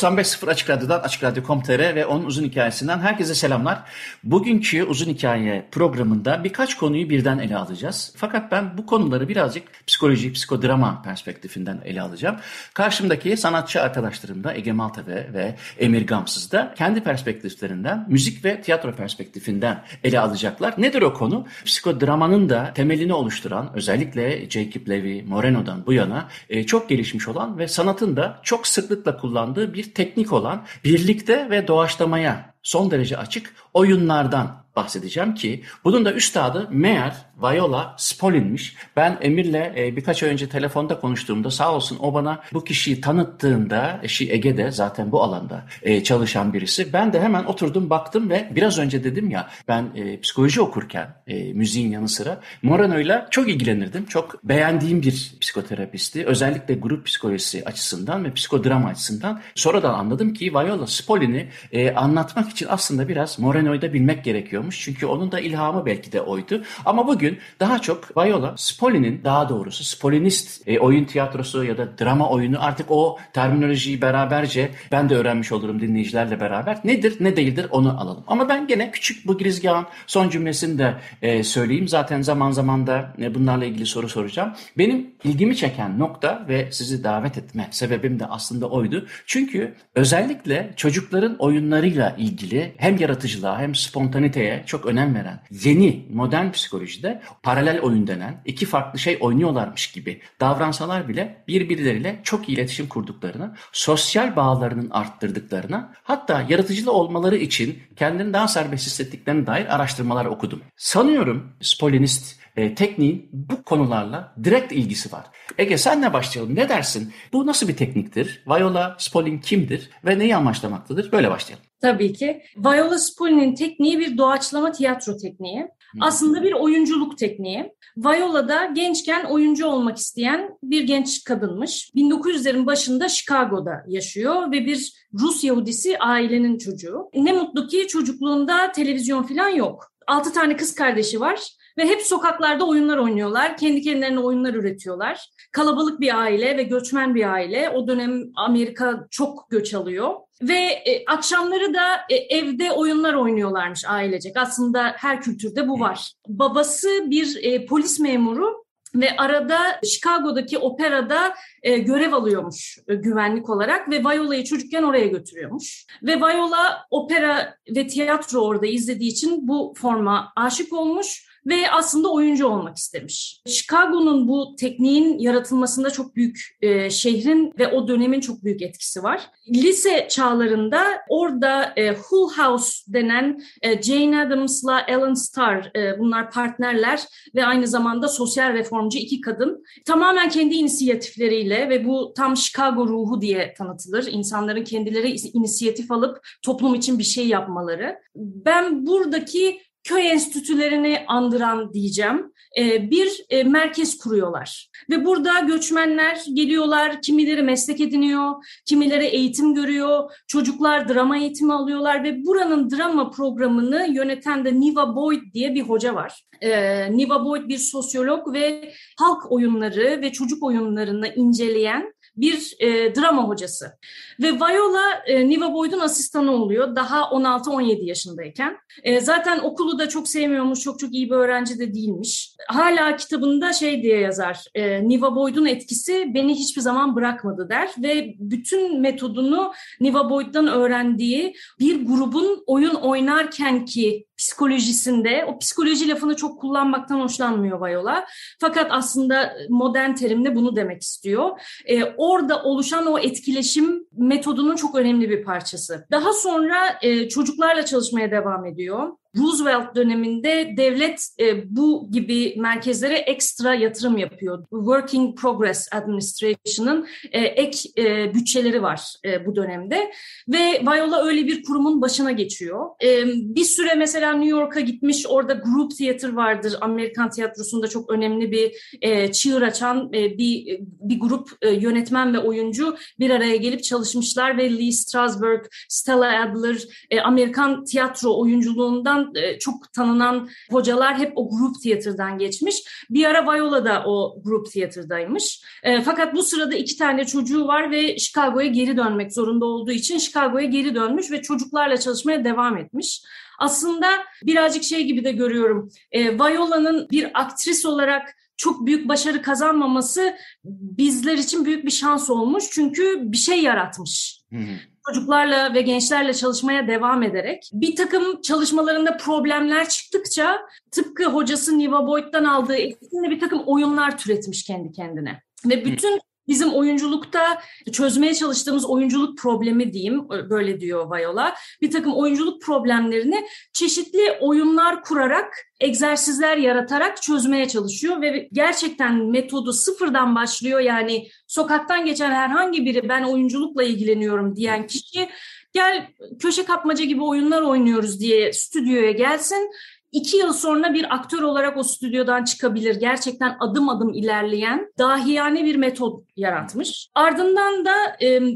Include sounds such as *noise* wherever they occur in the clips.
...95.0 Açık Radyo'dan Açık Radyo.com.tr ve onun uzun hikayesinden herkese selamlar. Bugünkü uzun hikaye programında birkaç konuyu birden ele alacağız. Fakat ben bu konuları birazcık psikoloji, psikodrama perspektifinden ele alacağım. Karşımdaki sanatçı arkadaşlarım da Ege Maltepe ve Emir Gamsız da kendi perspektiflerinden, müzik ve tiyatro perspektifinden ele alacaklar. Nedir o konu? Psikodramanın da temelini oluşturan özellikle Jacob Levi Moreno'dan bu yana e, çok gelişmiş olan ve sanatın da çok sıklıkla kullandığı bir teknik olan birlikte ve doğaçlamaya son derece açık oyunlardan bahsedeceğim ki bunun da üstadı meğer Viola Spolin'miş. Ben Emir'le e, birkaç ay önce telefonda konuştuğumda sağ olsun o bana bu kişiyi tanıttığında eşi Ege'de zaten bu alanda e, çalışan birisi. Ben de hemen oturdum baktım ve biraz önce dedim ya ben e, psikoloji okurken e, müziğin yanı sıra Moreno'yla çok ilgilenirdim. Çok beğendiğim bir psikoterapisti. Özellikle grup psikolojisi açısından ve psikodrama açısından. Sonradan anladım ki Viola Spolin'i e, anlatmak için aslında biraz Moreno'yu da bilmek gerekiyormuş. Çünkü onun da ilhamı belki de oydu. Ama bugün daha çok Viola Spoli'nin daha doğrusu Spolinist e, oyun tiyatrosu ya da drama oyunu artık o terminolojiyi beraberce ben de öğrenmiş olurum dinleyicilerle beraber. Nedir ne değildir onu alalım. Ama ben gene küçük bu girizgahın son cümlesini de e, söyleyeyim. Zaten zaman zaman da e, bunlarla ilgili soru soracağım. Benim ilgimi çeken nokta ve sizi davet etme sebebim de aslında oydu. Çünkü özellikle çocukların oyunlarıyla ilgili hem yaratıcılığa hem spontaniteye çok önem veren yeni modern psikolojide paralel oyun denen iki farklı şey oynuyorlarmış gibi davransalar bile birbirleriyle çok iyi iletişim kurduklarını, sosyal bağlarının arttırdıklarına hatta yaratıcılı olmaları için kendini daha serbest hissettiklerine dair araştırmalar okudum. Sanıyorum Spolinist e, tekniğin bu konularla direkt ilgisi var. Ege senle başlayalım. Ne dersin? Bu nasıl bir tekniktir? Viola Spolin kimdir ve neyi amaçlamaktadır? Böyle başlayalım. Tabii ki. Viola Spolin'in tekniği bir doğaçlama tiyatro tekniği. Aslında bir oyunculuk tekniği. Viola da gençken oyuncu olmak isteyen bir genç kadınmış. 1900'lerin başında Chicago'da yaşıyor ve bir Rus Yahudisi ailenin çocuğu. Ne mutlu ki çocukluğunda televizyon falan yok. Altı tane kız kardeşi var ve hep sokaklarda oyunlar oynuyorlar. Kendi kendilerine oyunlar üretiyorlar. Kalabalık bir aile ve göçmen bir aile. O dönem Amerika çok göç alıyor. Ve e, akşamları da e, evde oyunlar oynuyorlarmış ailecek. Aslında her kültürde bu var. Babası bir e, polis memuru ve arada Chicago'daki operada e, görev alıyormuş e, güvenlik olarak ve Viola'yı çocukken oraya götürüyormuş. Ve Viola opera ve tiyatro orada izlediği için bu forma aşık olmuş ve aslında oyuncu olmak istemiş. Chicago'nun bu tekniğin yaratılmasında çok büyük e, şehrin ve o dönemin çok büyük etkisi var. Lise çağlarında orada e, Hull House denen e, Jane Addams'la Ellen Starr e, bunlar partnerler ve aynı zamanda sosyal reformcu iki kadın. Tamamen kendi inisiyatifleriyle ve bu tam Chicago ruhu diye tanıtılır. İnsanların kendileri inisiyatif alıp toplum için bir şey yapmaları. Ben buradaki köy enstitülerini andıran diyeceğim bir merkez kuruyorlar. Ve burada göçmenler geliyorlar, kimileri meslek ediniyor, kimileri eğitim görüyor, çocuklar drama eğitimi alıyorlar ve buranın drama programını yöneten de Niva Boyd diye bir hoca var. Niva Boyd bir sosyolog ve halk oyunları ve çocuk oyunlarını inceleyen bir e, drama hocası. Ve Viola e, Niva Boyd'un asistanı oluyor daha 16-17 yaşındayken. E, zaten okulu da çok sevmiyormuş, çok çok iyi bir öğrenci de değilmiş. Hala kitabında şey diye yazar, e, Niva Boyd'un etkisi beni hiçbir zaman bırakmadı der. Ve bütün metodunu Niva Boyd'dan öğrendiği bir grubun oyun oynarken ki psikolojisinde, o psikoloji lafını çok kullanmaktan hoşlanmıyor Viola. Fakat aslında modern terimle bunu demek istiyor. E, orada oluşan o etkileşim metodunun çok önemli bir parçası. Daha sonra e, çocuklarla çalışmaya devam ediyor. Roosevelt döneminde devlet e, bu gibi merkezlere ekstra yatırım yapıyor. Working Progress Administration'ın e, ek e, bütçeleri var e, bu dönemde ve Viola öyle bir kurumun başına geçiyor. E, bir süre mesela New York'a gitmiş, orada group theater vardır. Amerikan tiyatrosunda çok önemli bir e, çığır açan e, bir bir grup e, yönetmen ve oyuncu bir araya gelip çalışmışlar ve Lee Strasberg, Stella Adler, e, Amerikan tiyatro oyunculuğundan e, çok tanınan hocalar hep o group theater'dan geçmiş. Bir ara Viola da o group theater'daymış. E, fakat bu sırada iki tane çocuğu var ve Chicago'ya geri dönmek zorunda olduğu için Chicago'ya geri dönmüş ve çocuklarla çalışmaya devam etmiş. Aslında birazcık şey gibi de görüyorum. E, Viola'nın bir aktris olarak çok büyük başarı kazanmaması bizler için büyük bir şans olmuş. Çünkü bir şey yaratmış. Hı hı çocuklarla ve gençlerle çalışmaya devam ederek bir takım çalışmalarında problemler çıktıkça tıpkı hocası Niva Boyd'dan aldığı eğitimle bir takım oyunlar türetmiş kendi kendine. Ve bütün bizim oyunculukta çözmeye çalıştığımız oyunculuk problemi diyeyim, böyle diyor Viola. Bir takım oyunculuk problemlerini çeşitli oyunlar kurarak, egzersizler yaratarak çözmeye çalışıyor ve gerçekten metodu sıfırdan başlıyor. Yani sokaktan geçen herhangi biri ben oyunculukla ilgileniyorum diyen kişi gel köşe kapmaca gibi oyunlar oynuyoruz diye stüdyoya gelsin iki yıl sonra bir aktör olarak o stüdyodan çıkabilir. Gerçekten adım adım ilerleyen dahiyane bir metot yaratmış. Ardından da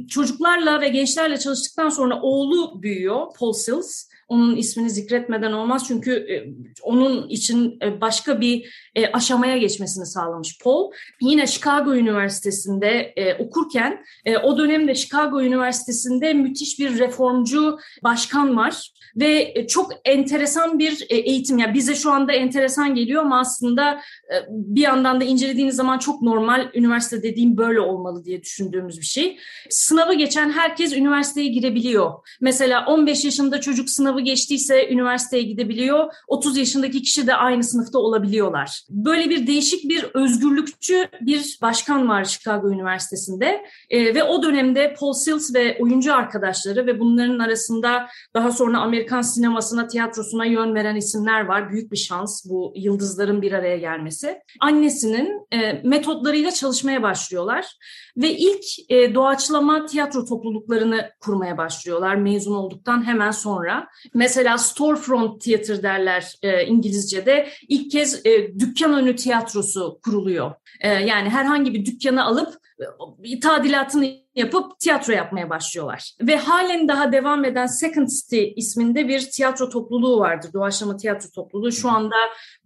çocuklarla ve gençlerle çalıştıktan sonra oğlu büyüyor, Paul Sills. Onun ismini zikretmeden olmaz çünkü e, onun için e, başka bir e, aşamaya geçmesini sağlamış Paul. Yine Chicago Üniversitesi'nde okurken o dönemde Chicago Üniversitesi'nde müthiş bir reformcu başkan var ve çok enteresan bir eğitim. Yani bize şu anda enteresan geliyor ama aslında bir yandan da incelediğiniz zaman çok normal üniversite dediğim böyle olmalı diye düşündüğümüz bir şey. Sınavı geçen herkes üniversiteye girebiliyor. Mesela 15 yaşında çocuk sınavı geçtiyse üniversiteye gidebiliyor. 30 yaşındaki kişi de aynı sınıfta olabiliyorlar. Böyle bir değişik bir özgürlükçü bir başkan var Chicago Üniversitesi'nde. E, ve o dönemde Paul Sills ve oyuncu arkadaşları ve bunların arasında daha sonra Amerikan sinemasına, tiyatrosuna yön veren isimler var. Büyük bir şans bu yıldızların bir araya gelmesi. Annesinin e, metotlarıyla çalışmaya başlıyorlar ve ilk e, doğaçlama tiyatro topluluklarını kurmaya başlıyorlar mezun olduktan hemen sonra. Mesela storefront theater derler e, İngilizce'de. İlk kez e, dükkan önü tiyatrosu kuruluyor. E, yani herhangi bir dükkanı alıp tadilatını yapıp tiyatro yapmaya başlıyorlar. Ve halen daha devam eden Second City isminde bir tiyatro topluluğu vardır. Doğaçlama tiyatro topluluğu. Şu anda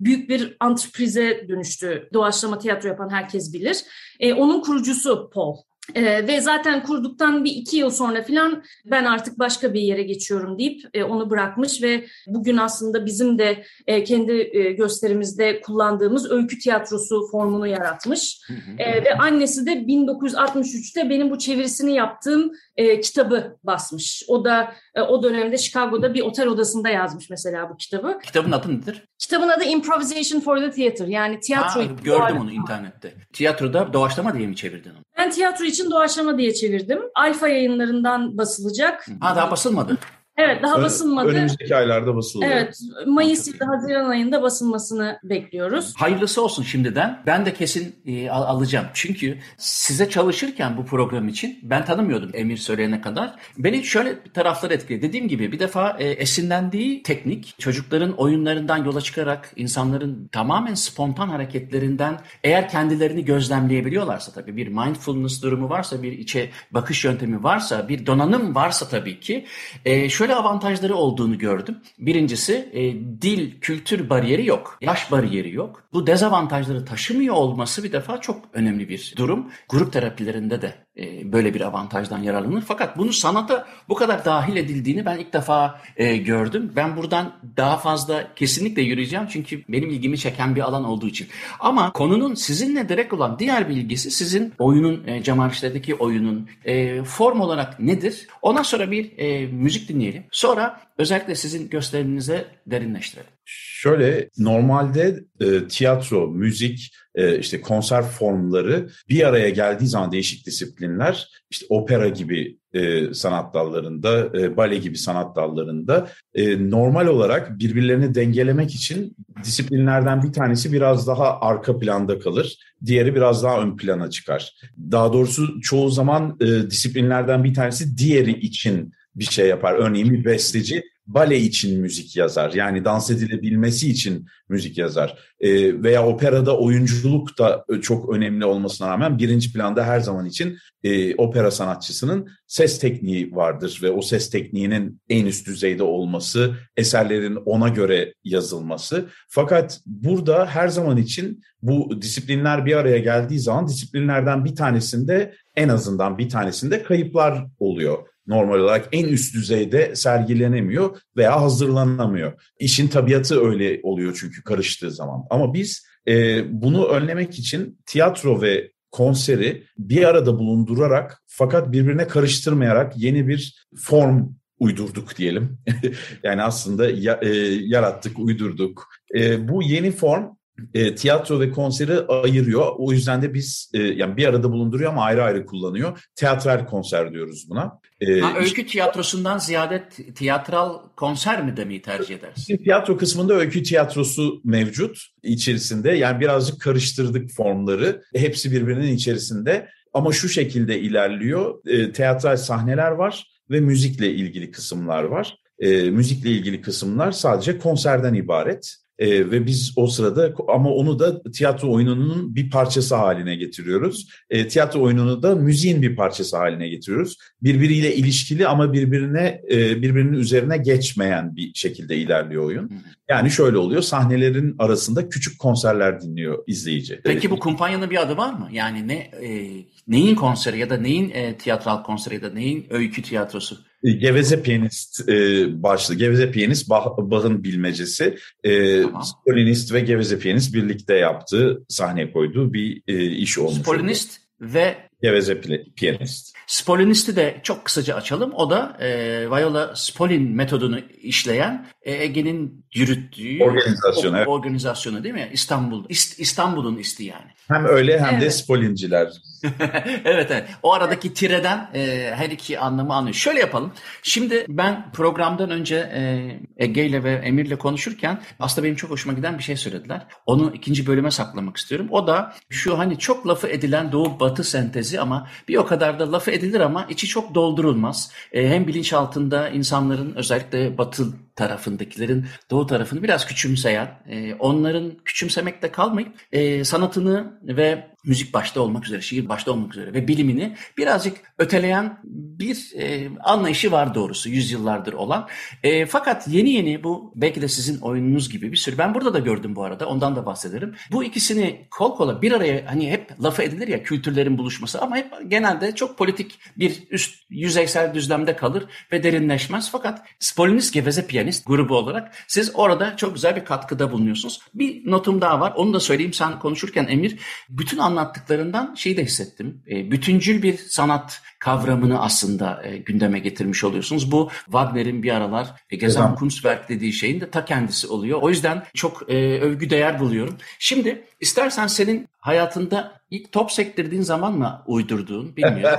büyük bir antreprise dönüştü. Doğaçlama tiyatro yapan herkes bilir. E, onun kurucusu Paul. Ee, ve zaten kurduktan bir iki yıl sonra filan ben artık başka bir yere geçiyorum deyip e, onu bırakmış ve bugün aslında bizim de e, kendi e, gösterimizde kullandığımız öykü tiyatrosu formunu yaratmış. E, ve annesi de 1963'te benim bu çevirisini yaptığım e, kitabı basmış. O da e, o dönemde Chicago'da bir otel odasında yazmış mesela bu kitabı. Kitabın adı nedir? Kitabın adı Improvisation for the Theater yani tiyatro. Ha, gördüm onu internette. Tiyatroda doğaçlama diye mi çevirdin onu? Ben tiyatro için doğaçlama diye çevirdim. Alfa yayınlarından basılacak. Ha daha basılmadı. Evet daha basılmadı. Önümüzdeki aylarda basılıyor. Evet Mayıs ya da Haziran ayında basılmasını bekliyoruz. Hayırlısı olsun şimdiden. Ben de kesin e, al- alacağım. Çünkü size çalışırken bu program için ben tanımıyordum Emir söyleyene kadar. Beni şöyle bir taraflar etkiledi. Dediğim gibi bir defa e, esinlendiği teknik çocukların oyunlarından yola çıkarak insanların tamamen spontan hareketlerinden eğer kendilerini gözlemleyebiliyorlarsa tabii bir mindfulness durumu varsa bir içe bakış yöntemi varsa bir donanım varsa tabii ki e, şöyle şöyle avantajları olduğunu gördüm. Birincisi e, dil, kültür bariyeri yok. Yaş bariyeri yok. Bu dezavantajları taşımıyor olması bir defa çok önemli bir durum. Grup terapilerinde de e, böyle bir avantajdan yararlanır. Fakat bunu sanata bu kadar dahil edildiğini ben ilk defa e, gördüm. Ben buradan daha fazla kesinlikle yürüyeceğim çünkü benim ilgimi çeken bir alan olduğu için. Ama konunun sizinle direkt olan diğer bir ilgisi sizin oyunun, e, Cemal oyunun e, form olarak nedir? Ondan sonra bir e, müzik dinleyelim. Sonra özellikle sizin gösteriminize derinleştirelim. Şöyle normalde e, tiyatro, müzik, e, işte konser formları bir araya geldiği zaman değişik disiplinler işte opera gibi e, sanat dallarında, e, bale gibi sanat dallarında e, normal olarak birbirlerini dengelemek için disiplinlerden bir tanesi biraz daha arka planda kalır, diğeri biraz daha ön plana çıkar. Daha doğrusu çoğu zaman e, disiplinlerden bir tanesi diğeri için bir şey yapar. Örneğin bir besteci bale için müzik yazar. Yani dans edilebilmesi için müzik yazar. E, veya operada oyunculuk da çok önemli olmasına rağmen birinci planda her zaman için e, opera sanatçısının ses tekniği vardır ve o ses tekniğinin en üst düzeyde olması, eserlerin ona göre yazılması. Fakat burada her zaman için bu disiplinler bir araya geldiği zaman disiplinlerden bir tanesinde en azından bir tanesinde kayıplar oluyor normal olarak en üst düzeyde sergilenemiyor veya hazırlanamıyor. İşin tabiatı öyle oluyor çünkü karıştığı zaman. Ama biz e, bunu önlemek için tiyatro ve konseri bir arada bulundurarak fakat birbirine karıştırmayarak yeni bir form uydurduk diyelim. *laughs* yani aslında ya, e, yarattık, uydurduk. E, bu yeni form e, tiyatro ve konseri ayırıyor. O yüzden de biz e, yani bir arada bulunduruyor ama ayrı ayrı kullanıyor. Teatral konser diyoruz buna. E, ha, öykü tiyatrosundan ziyade tiyatral konser mi demeyi tercih edersin? Tiyatro kısmında öykü tiyatrosu mevcut içerisinde. Yani birazcık karıştırdık formları. Hepsi birbirinin içerisinde. Ama şu şekilde ilerliyor. E, teatral sahneler var ve müzikle ilgili kısımlar var. E, müzikle ilgili kısımlar sadece konserden ibaret. E, ve biz o sırada ama onu da tiyatro oyununun bir parçası haline getiriyoruz. E, tiyatro oyununu da müziğin bir parçası haline getiriyoruz. Birbiriyle ilişkili ama birbirine e, birbirinin üzerine geçmeyen bir şekilde ilerliyor oyun. Yani şöyle oluyor sahnelerin arasında küçük konserler dinliyor izleyici. Peki bu kumpanyanın bir adı var mı? Yani ne e, neyin konseri ya da neyin e, tiyatral konseri ya da neyin öykü tiyatrosu? E, Geveze Piyanist e, başlı. Geveze Piyanist Bach'ın bilmecesi. E, tamam. Spolinist ve Geveze Piyanist birlikte yaptığı, sahneye koyduğu bir e, iş olmuş. Spolinist ve Geveze piyanist. Spolinist'i de çok kısaca açalım. O da e, Viola Spolin metodunu işleyen e, Ege'nin yürüttüğü organizasyon, o, evet. organizasyonu değil mi? İstanbul İst, İstanbul'un isti yani. Hem öyle hem evet. de Spolinciler. *laughs* evet evet. O aradaki tireden e, her iki anlamı anlıyor. Şöyle yapalım. Şimdi ben programdan önce e, Ege ile ve Emir'le konuşurken aslında benim çok hoşuma giden bir şey söylediler. Onu ikinci bölüme saklamak istiyorum. O da şu hani çok lafı edilen Doğu Batı sentezi sentezi ama bir o kadar da lafı edilir ama içi çok doldurulmaz. E, hem bilinç altında insanların özellikle batı tarafındakilerin doğu tarafını biraz küçümseyen, e, onların küçümsemekte kalmayıp e, sanatını ve müzik başta olmak üzere, şiir başta olmak üzere ve bilimini birazcık öteleyen bir e, anlayışı var doğrusu yüzyıllardır olan. E, fakat yeni yeni bu belki de sizin oyununuz gibi bir sürü ben burada da gördüm bu arada ondan da bahsederim. Bu ikisini kol kola bir araya hani hep lafı edilir ya kültürlerin buluşması ama hep genelde çok politik bir üst yüzeysel düzlemde kalır ve derinleşmez. Fakat Spolinist geveze piyanist grubu olarak siz orada çok güzel bir katkıda bulunuyorsunuz. Bir notum daha var onu da söyleyeyim sen konuşurken Emir bütün anlattıklarından şeyi de hissettim. E, bütüncül bir sanat kavramını aslında e, gündeme getirmiş oluyorsunuz. Bu Wagner'in bir aralar e, Gesamtkunstwerk dediği şeyin de ta kendisi oluyor. O yüzden çok e, övgü değer buluyorum. Şimdi istersen senin hayatında ilk top sektirdiğin zaman mı uydurduğun bilmiyorum.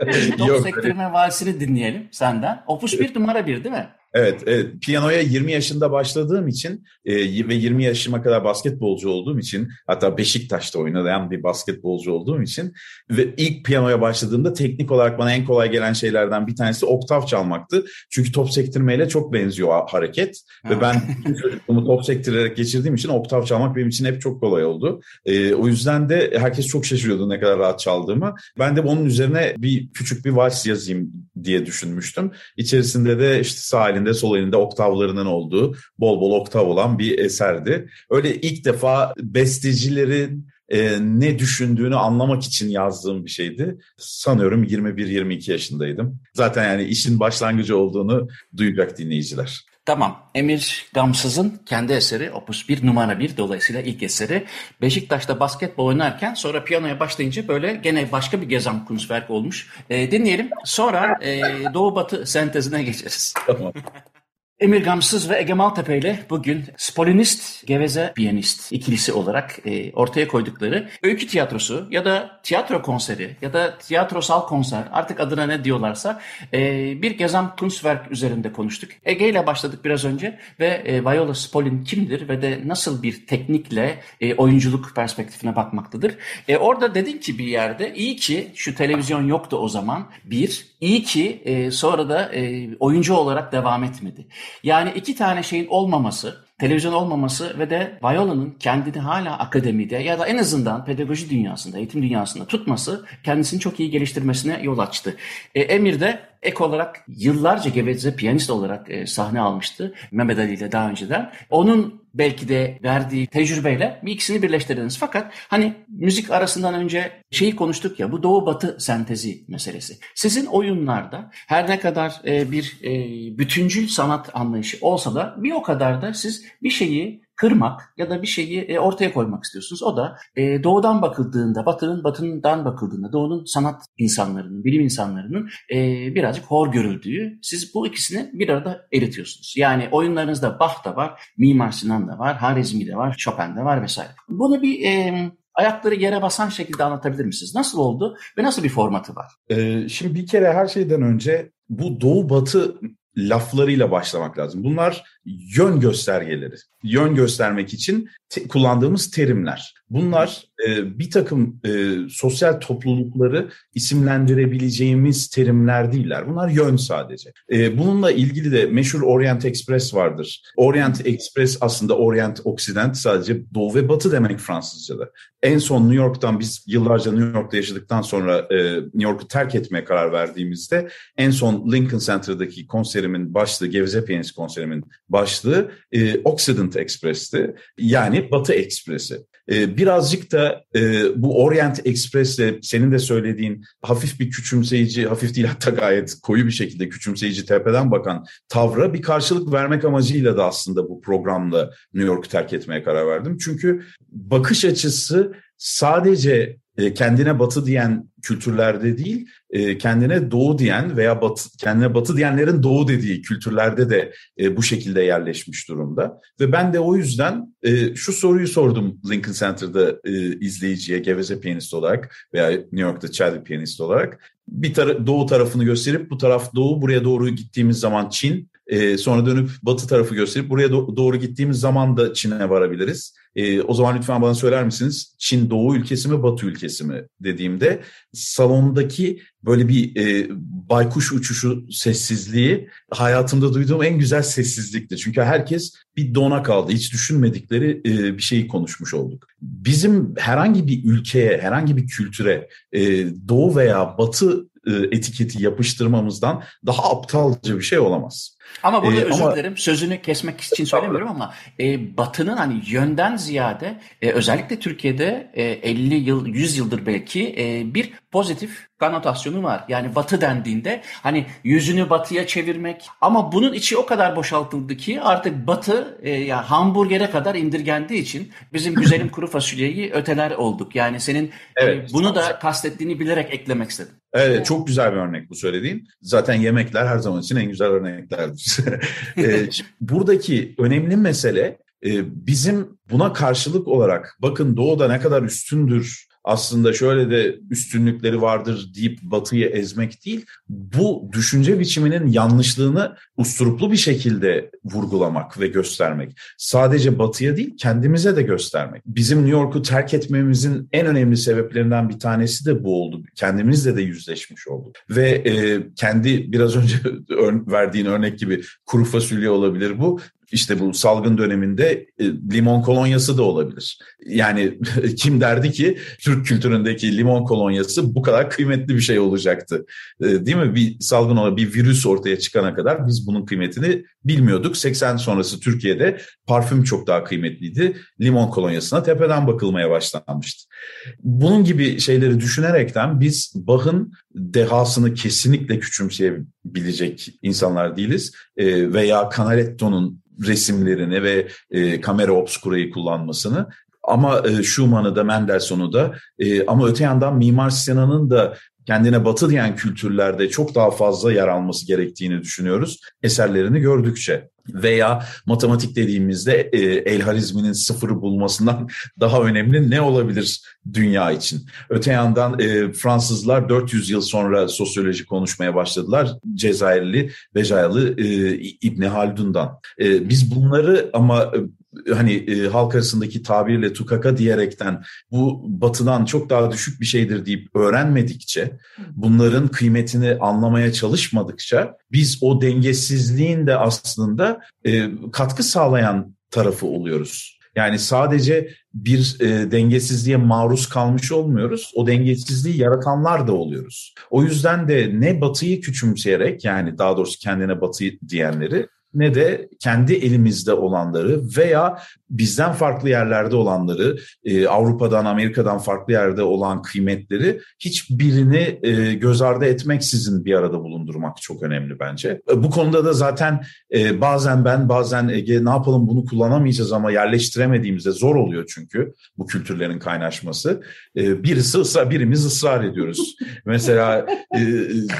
*laughs* top Yok, sektirme valsini dinleyelim senden. Opus bir numara bir değil mi? Evet, evet, piyanoya 20 yaşında başladığım için e, ve 20 yaşıma kadar basketbolcu olduğum için hatta Beşiktaş'ta oynayan bir basketbolcu olduğum için ve ilk piyanoya başladığımda teknik olarak bana en kolay gelen şeylerden bir tanesi oktav çalmaktı. Çünkü top sektirmeyle çok benziyor hareket ha. ve ben çocukluğumu top sektirerek geçirdiğim için oktav çalmak benim için hep çok kolay oldu. E, o yüzden de herkes çok şaşırıyordu ne kadar rahat çaldığımı. Ben de onun üzerine bir küçük bir vals yazayım diye düşünmüştüm. İçerisinde de işte sağ elinde sol elinde oktavlarının olduğu bol bol oktav olan bir eserdi. Öyle ilk defa bestecilerin e, ne düşündüğünü anlamak için yazdığım bir şeydi. Sanıyorum 21-22 yaşındaydım. Zaten yani işin başlangıcı olduğunu duyacak dinleyiciler. Tamam. Emir Gamsız'ın kendi eseri Opus 1 numara 1 dolayısıyla ilk eseri. Beşiktaş'ta basketbol oynarken sonra piyanoya başlayınca böyle gene başka bir Gesamtkunstwerk olmuş. E, dinleyelim. Sonra e, Doğu Batı sentezine geçeriz. Tamam. *laughs* Emir Gamsız ve Ege Maltepe ile bugün Spolinist, Geveze Piyanist ikilisi olarak e, ortaya koydukları öykü tiyatrosu ya da tiyatro konseri ya da tiyatrosal konser artık adına ne diyorlarsa e, bir Gesamtkunstwerk üzerinde konuştuk. Ege ile başladık biraz önce ve e, Viola Spolin kimdir ve de nasıl bir teknikle e, oyunculuk perspektifine bakmaktadır. E, orada dedin ki bir yerde iyi ki şu televizyon yoktu o zaman bir, iyi ki e, sonra da e, oyuncu olarak devam etmedi. Yani iki tane şeyin olmaması, televizyon olmaması ve de Viola'nın kendini hala akademide ya da en azından pedagoji dünyasında, eğitim dünyasında tutması kendisini çok iyi geliştirmesine yol açtı. E, Emir de ek olarak yıllarca Geveze piyanist olarak e, sahne almıştı Mehmet Ali ile daha önceden. Onun belki de verdiği tecrübeyle bir ikisini birleştirdiniz. Fakat hani müzik arasından önce şeyi konuştuk ya bu doğu batı sentezi meselesi. Sizin oyunlarda her ne kadar e, bir e, bütüncül sanat anlayışı olsa da bir o kadar da siz bir şeyi kırmak ya da bir şeyi e, ortaya koymak istiyorsunuz. O da e, doğudan bakıldığında, batının batından bakıldığında, doğunun sanat insanlarının, bilim insanlarının e, birazcık hor görüldüğü, siz bu ikisini bir arada eritiyorsunuz. Yani oyunlarınızda Bach da var, Mimar Sinan da var, Harizmi de var, Chopin de var vesaire. Bunu bir ayakları yere basan şekilde anlatabilir misiniz? Nasıl oldu ve nasıl bir formatı var? Ee, şimdi bir kere her şeyden önce bu doğu batı laflarıyla başlamak lazım. Bunlar yön göstergeleri. Yön göstermek için te- kullandığımız terimler. Bunlar e, bir takım e, sosyal toplulukları isimlendirebileceğimiz terimler değiller. Bunlar yön sadece. E, bununla ilgili de meşhur Orient Express vardır. Orient Express aslında Orient Occident sadece doğu ve batı demek Fransızca'da. En son New York'tan biz yıllarca New York'ta yaşadıktan sonra e, New York'u terk etmeye karar verdiğimizde en son Lincoln Center'daki konserimin başlığı, Geveze Piyanist konserimin başlığı e, Occident Express'ti. Yani Batı Ekspresi. E, birazcık da e, bu Orient Express'le senin de söylediğin hafif bir küçümseyici, hafif değil hatta gayet koyu bir şekilde küçümseyici tepeden bakan tavra bir karşılık vermek amacıyla da aslında bu programla New York'u terk etmeye karar verdim. Çünkü bakış açısı sadece e, kendine batı diyen kültürlerde değil, e, kendine doğu diyen veya batı, kendine batı diyenlerin doğu dediği kültürlerde de e, bu şekilde yerleşmiş durumda. Ve ben de o yüzden şu soruyu sordum Lincoln Center'da izleyiciye, geveze piyanist olarak veya New York'ta Chadwick piyanist olarak. Bir tara- doğu tarafını gösterip bu taraf doğu, buraya doğru gittiğimiz zaman Çin, e, sonra dönüp batı tarafı gösterip buraya do- doğru gittiğimiz zaman da Çin'e varabiliriz. E, o zaman lütfen bana söyler misiniz Çin doğu ülkesi mi batı ülkesi mi dediğimde salondaki böyle bir e, baykuş uçuşu sessizliği hayatımda duyduğum en güzel sessizlikti. Çünkü herkes bir dona kaldı. Hiç düşünmedikleri e, bir şeyi konuşmuş olduk. Bizim herhangi bir ülkeye, herhangi bir kültüre e, doğu veya batı e, etiketi yapıştırmamızdan daha aptalca bir şey olamaz. Ama burada ee, özür ama, dilerim sözünü kesmek için söylemiyorum ama e, Batı'nın hani yönden ziyade e, özellikle Türkiye'de e, 50 yıl 100 yıldır belki e, bir pozitif kanotasyonu var. Yani Batı dendiğinde hani yüzünü Batı'ya çevirmek ama bunun içi o kadar boşaltıldı ki artık Batı e, ya hamburgere kadar indirgendiği için bizim güzelim kuru fasulyeyi öteler olduk. Yani senin e, evet, e, bunu da kastettiğini bilerek eklemek istedim. Evet, çok güzel bir örnek bu söylediğin. Zaten yemekler her zaman için en güzel örneklerdir. *laughs* e, buradaki önemli mesele e, bizim buna karşılık olarak bakın doğuda ne kadar üstündür aslında şöyle de üstünlükleri vardır deyip batıyı ezmek değil, bu düşünce biçiminin yanlışlığını usturuplu bir şekilde vurgulamak ve göstermek. Sadece batıya değil, kendimize de göstermek. Bizim New York'u terk etmemizin en önemli sebeplerinden bir tanesi de bu oldu. Kendimizle de yüzleşmiş olduk. Ve e, kendi biraz önce *laughs* verdiğin örnek gibi kuru fasulye olabilir bu işte bu salgın döneminde e, limon kolonyası da olabilir. Yani *laughs* kim derdi ki Türk kültüründeki limon kolonyası bu kadar kıymetli bir şey olacaktı. E, değil mi? Bir salgın olan bir virüs ortaya çıkana kadar biz bunun kıymetini bilmiyorduk. 80 sonrası Türkiye'de parfüm çok daha kıymetliydi. Limon kolonyasına tepeden bakılmaya başlanmıştı. Bunun gibi şeyleri düşünerekten biz Bach'ın dehasını kesinlikle küçümseyebilecek insanlar değiliz. E, veya Canaletto'nun resimlerini ve e, kamera obscura'yı kullanmasını ama e, Schumann'ı da Mendelssohn'u da e, ama öte yandan Mimar Sinan'ın da kendine batı diyen kültürlerde çok daha fazla yer alması gerektiğini düşünüyoruz eserlerini gördükçe. Veya matematik dediğimizde e, el harizminin sıfırı bulmasından *laughs* daha önemli ne olabilir dünya için? Öte yandan e, Fransızlar 400 yıl sonra sosyoloji konuşmaya başladılar. Cezayirli Becayalı e, İbni Haldun'dan. Biz bunları ama hani e, halk arasındaki tabirle tukaka diyerekten bu batıdan çok daha düşük bir şeydir deyip öğrenmedikçe, bunların kıymetini anlamaya çalışmadıkça biz o dengesizliğin de aslında e, katkı sağlayan tarafı oluyoruz. Yani sadece bir e, dengesizliğe maruz kalmış olmuyoruz. O dengesizliği yaratanlar da oluyoruz. O yüzden de ne batıyı küçümseyerek yani daha doğrusu kendine batı diyenleri ne de kendi elimizde olanları veya bizden farklı yerlerde olanları, e, Avrupa'dan, Amerika'dan farklı yerde olan kıymetleri hiçbirini e, göz ardı etmeksizin bir arada bulundurmak çok önemli bence. E, bu konuda da zaten e, bazen ben bazen Ege ne yapalım bunu kullanamayacağız ama yerleştiremediğimizde zor oluyor çünkü bu kültürlerin kaynaşması. E, birisi ısrar, birimiz ısrar ediyoruz. *laughs* Mesela e,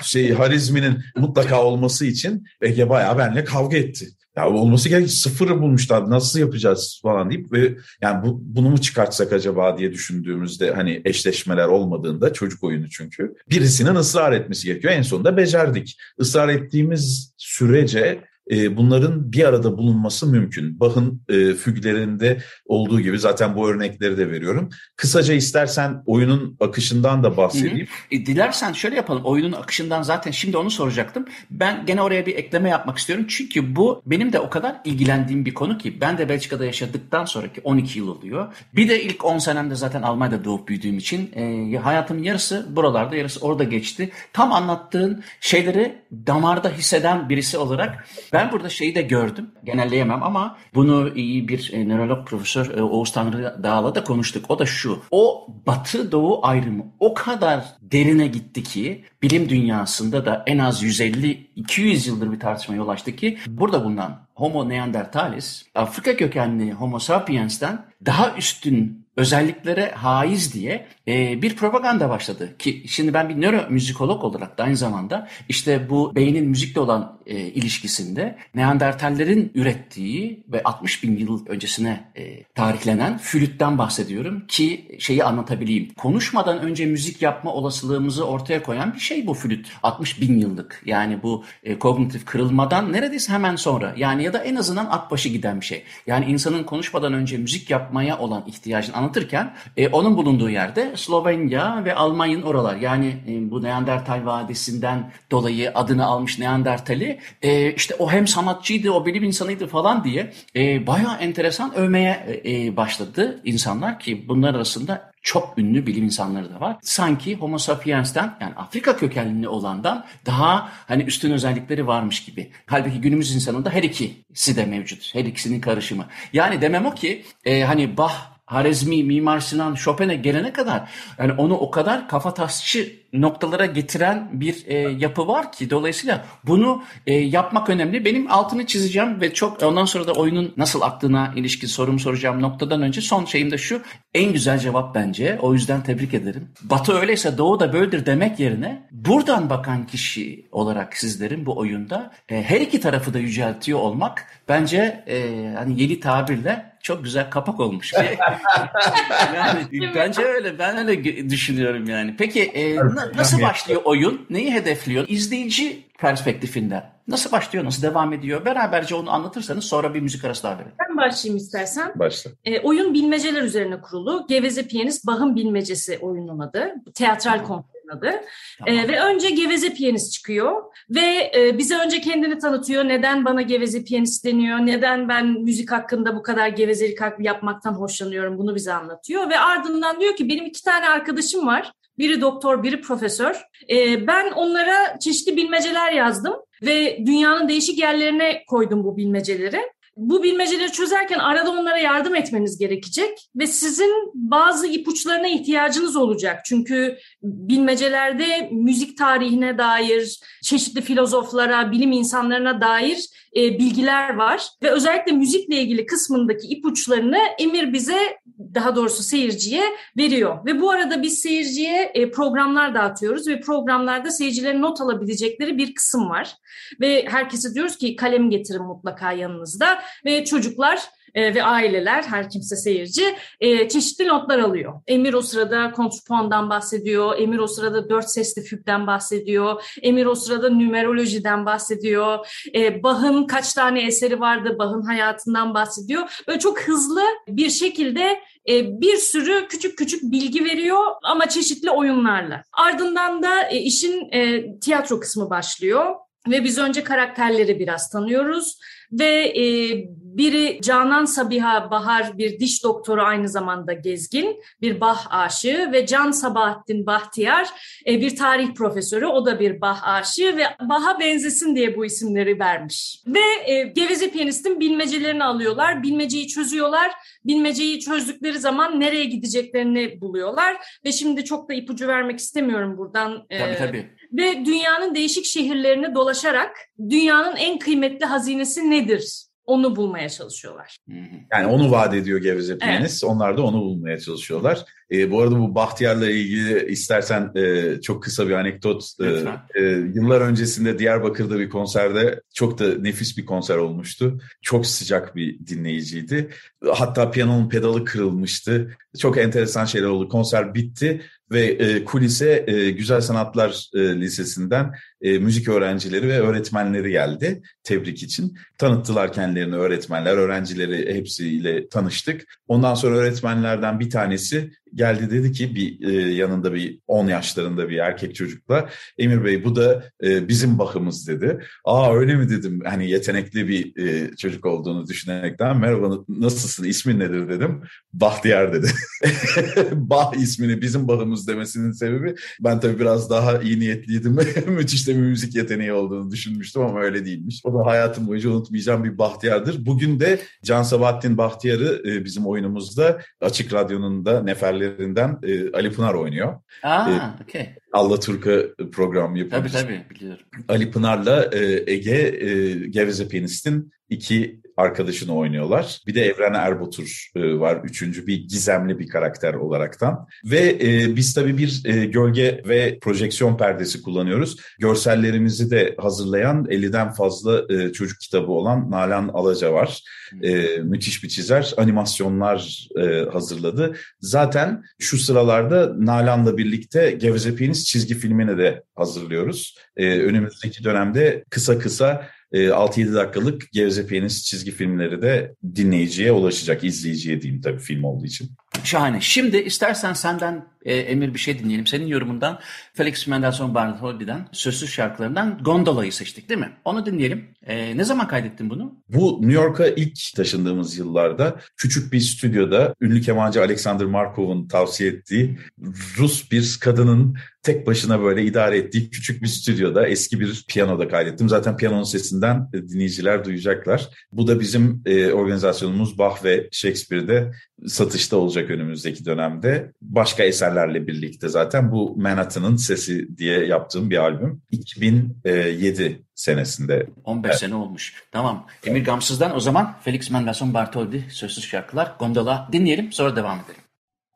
şey harizminin mutlaka olması için Ege bayağı benimle kavga etti. Ya olması gerek sıfırı bulmuşlar nasıl yapacağız falan deyip ve yani bu, bunu mu çıkartsak acaba diye düşündüğümüzde hani eşleşmeler olmadığında çocuk oyunu çünkü birisinin ısrar etmesi gerekiyor. En sonunda becerdik. Israr ettiğimiz sürece e, bunların bir arada bulunması mümkün. Bach'ın e, füglerinde olduğu gibi zaten bu örnekleri de veriyorum. Kısaca istersen oyunun akışından da bahsedeyim. Hı hı. E, dilersen şöyle yapalım. Oyunun akışından zaten şimdi onu soracaktım. Ben gene oraya bir ekleme yapmak istiyorum. Çünkü bu benim de o kadar ilgilendiğim bir konu ki ben de Belçika'da yaşadıktan sonraki 12 yıl oluyor. Bir de ilk 10 senemde zaten Almanya'da doğup büyüdüğüm için e, hayatımın yarısı buralarda yarısı orada geçti. Tam anlattığın şeyleri damarda hisseden birisi olarak ben ben burada şeyi de gördüm. Genelleyemem ama bunu iyi bir e, nörolog profesör e, Oğuz Tanrı Dağ'la da konuştuk. O da şu. O batı doğu ayrımı o kadar derine gitti ki bilim dünyasında da en az 150-200 yıldır bir tartışma yol açtı ki burada bulunan Homo neanderthalis Afrika kökenli Homo sapiens'ten daha üstün özelliklere haiz diye e, bir propaganda başladı. Ki şimdi ben bir nöromüzikolog olarak da aynı zamanda işte bu beynin müzikle olan e, ilişkisinde Neandertallerin ürettiği ve 60 bin yıl öncesine e, tarihlenen flütten bahsediyorum ki şeyi anlatabileyim. Konuşmadan önce müzik yapma olasılığımızı ortaya koyan bir şey bu flüt. 60 bin yıllık yani bu e, kognitif kırılmadan neredeyse hemen sonra yani ya da en azından at başı giden bir şey. Yani insanın konuşmadan önce müzik yapmaya olan ihtiyacını anlatırken e, onun bulunduğu yerde Slovenya ve Almanya'nın oralar yani e, bu Neandertal Vadisi'nden dolayı adını almış Neandertal'i e, işte o hem sanatçıydı o bilim insanıydı falan diye e, bayağı enteresan övmeye e, başladı insanlar ki bunlar arasında çok ünlü bilim insanları da var. Sanki Homo sapiens'ten yani Afrika kökenli olandan daha hani üstün özellikleri varmış gibi. Halbuki günümüz insanında her ikisi de mevcut. Her ikisinin karışımı. Yani demem o ki e, hani Bach Harezmi, Mimar Sinan, Chopin'e gelene kadar yani onu o kadar kafa tasçı noktalara getiren bir e, yapı var ki dolayısıyla bunu e, yapmak önemli. Benim altını çizeceğim ve çok ondan sonra da oyunun nasıl aktığına ilişkin sorumu soracağım noktadan önce son şeyim de şu. En güzel cevap bence. O yüzden tebrik ederim. Batı öyleyse Doğu da böyledir demek yerine buradan bakan kişi olarak sizlerin bu oyunda e, her iki tarafı da yüceltiyor olmak bence e, hani yeni tabirle çok güzel kapak olmuş. *laughs* yani bence öyle. Ben öyle düşünüyorum yani. Peki e, nasıl başlıyor oyun? Neyi hedefliyor? İzleyici perspektifinden. Nasıl başlıyor, nasıl devam ediyor? Beraberce onu anlatırsanız sonra bir müzik arası daha verelim. Ben başlayayım istersen. Başla. E, oyun bilmeceler üzerine kurulu. Geveze Piyanist Bach'ın Bilmecesi oyunun adı. Teatral konser adı. Tamam. E, ve önce geveze piyanist çıkıyor ve e, bize önce kendini tanıtıyor. Neden bana geveze piyanist deniyor? Neden ben müzik hakkında bu kadar gevezelik yapmaktan hoşlanıyorum? Bunu bize anlatıyor ve ardından diyor ki benim iki tane arkadaşım var. Biri doktor, biri profesör. E, ben onlara çeşitli bilmeceler yazdım ve dünyanın değişik yerlerine koydum bu bilmeceleri bu bilmeceleri çözerken arada onlara yardım etmeniz gerekecek ve sizin bazı ipuçlarına ihtiyacınız olacak. Çünkü bilmecelerde müzik tarihine dair, çeşitli filozoflara, bilim insanlarına dair e, bilgiler var ve özellikle müzikle ilgili kısmındaki ipuçlarını Emir bize daha doğrusu seyirciye veriyor. Ve bu arada biz seyirciye e, programlar dağıtıyoruz ve programlarda seyircilerin not alabilecekleri bir kısım var. Ve herkese diyoruz ki kalem getirin mutlaka yanınızda ve çocuklar e, ve aileler, her kimse seyirci e, çeşitli notlar alıyor. Emir o sırada kontrpuandan bahsediyor, Emir o sırada dört sesli fügden bahsediyor, Emir o sırada numerolojiden bahsediyor, e, Bach'ın kaç tane eseri vardı, Bach'ın hayatından bahsediyor. Böyle çok hızlı bir şekilde e, bir sürü küçük küçük bilgi veriyor ama çeşitli oyunlarla. Ardından da e, işin tiyatro kısmı başlıyor. Ve biz önce karakterleri biraz tanıyoruz ve e, biri Canan Sabiha Bahar bir diş doktoru aynı zamanda gezgin, bir Bah aşığı ve Can Sabahattin Bahtiyar e, bir tarih profesörü, o da bir Bah aşığı ve Bah'a benzesin diye bu isimleri vermiş. Ve e, Geveze Piyanist'in bilmecelerini alıyorlar, bilmeceyi çözüyorlar, bilmeceyi çözdükleri zaman nereye gideceklerini buluyorlar ve şimdi çok da ipucu vermek istemiyorum buradan. E, tabii tabii ve dünyanın değişik şehirlerini dolaşarak dünyanın en kıymetli hazinesi nedir? Onu bulmaya çalışıyorlar. Yani onu vaat ediyor Geveze Piyanist. Evet. Onlar da onu bulmaya çalışıyorlar. E, bu arada bu Bahtiyar'la ilgili istersen e, çok kısa bir anekdot. E, e, yıllar öncesinde Diyarbakır'da bir konserde çok da nefis bir konser olmuştu. Çok sıcak bir dinleyiciydi. Hatta piyanonun pedalı kırılmıştı. Çok enteresan şeyler oldu. Konser bitti ve e, kulise e, Güzel Sanatlar e, Lisesi'nden e, müzik öğrencileri ve öğretmenleri geldi tebrik için. Tanıttılar kendilerini öğretmenler, öğrencileri hepsiyle tanıştık. Ondan sonra öğretmenlerden bir tanesi geldi dedi ki bir e, yanında bir 10 yaşlarında bir erkek çocukla Emir Bey bu da e, bizim bakımız dedi. Aa öyle mi dedim hani yetenekli bir e, çocuk olduğunu düşünerekten merhaba nasılsın ismin nedir dedim. Bahtiyar dedi. *laughs* bah ismini bizim bakımız demesinin sebebi ben tabii biraz daha iyi niyetliydim. *laughs* Müthiş de bir müzik yeteneği olduğunu düşünmüştüm ama öyle değilmiş. O da hayatım boyunca unutmayacağım bir Bahtiyar'dır. Bugün de Can Sabahattin Bahtiyar'ı e, bizim oyunumuzda Açık Radyo'nun da Neferli karakterlerinden e, Ali Pınar oynuyor. Aa, e, okay. Turka program yapıyor. Tabii tabii biliyorum. Ali Pınar'la e, Ege e, Geveze Piyanist'in iki arkadaşını oynuyorlar. Bir de Evren Erbatur e, var. Üçüncü bir gizemli bir karakter olaraktan. Ve e, biz tabii bir e, gölge ve projeksiyon perdesi kullanıyoruz. Görsellerimizi de hazırlayan 50'den fazla e, çocuk kitabı olan Nalan Alaca var. E, müthiş bir çizer. Animasyonlar e, hazırladı. Zaten şu sıralarda Nalan'la birlikte Geveze Piyanist çizgi filmini de hazırlıyoruz. E, önümüzdeki dönemde kısa kısa 6-7 ee, dakikalık Gevze çizgi filmleri de dinleyiciye ulaşacak, izleyiciye diyeyim tabii film olduğu için. Şahane. Şimdi istersen senden e, Emir bir şey dinleyelim. Senin yorumundan Felix Mendelssohn Bartholdy'den sözsüz şarkılarından Gondola'yı seçtik değil mi? Onu dinleyelim. E, ne zaman kaydettin bunu? Bu New York'a ilk taşındığımız yıllarda küçük bir stüdyoda ünlü kemancı Alexander Markov'un tavsiye ettiği Rus bir kadının tek başına böyle idare ettiği küçük bir stüdyoda eski bir piyanoda kaydettim. Zaten piyanonun sesinden dinleyiciler duyacaklar. Bu da bizim e, organizasyonumuz Bach ve Shakespeare'de satışta olacak önümüzdeki dönemde. Başka eserlerle birlikte zaten bu Manhattan'ın Sesi diye yaptığım bir albüm. 2007 senesinde. 15 evet. sene olmuş. Tamam. Emir Gamsız'dan o zaman Felix Mendelssohn Bartholdy Sözsüz Şarkılar Gondola dinleyelim sonra devam edelim.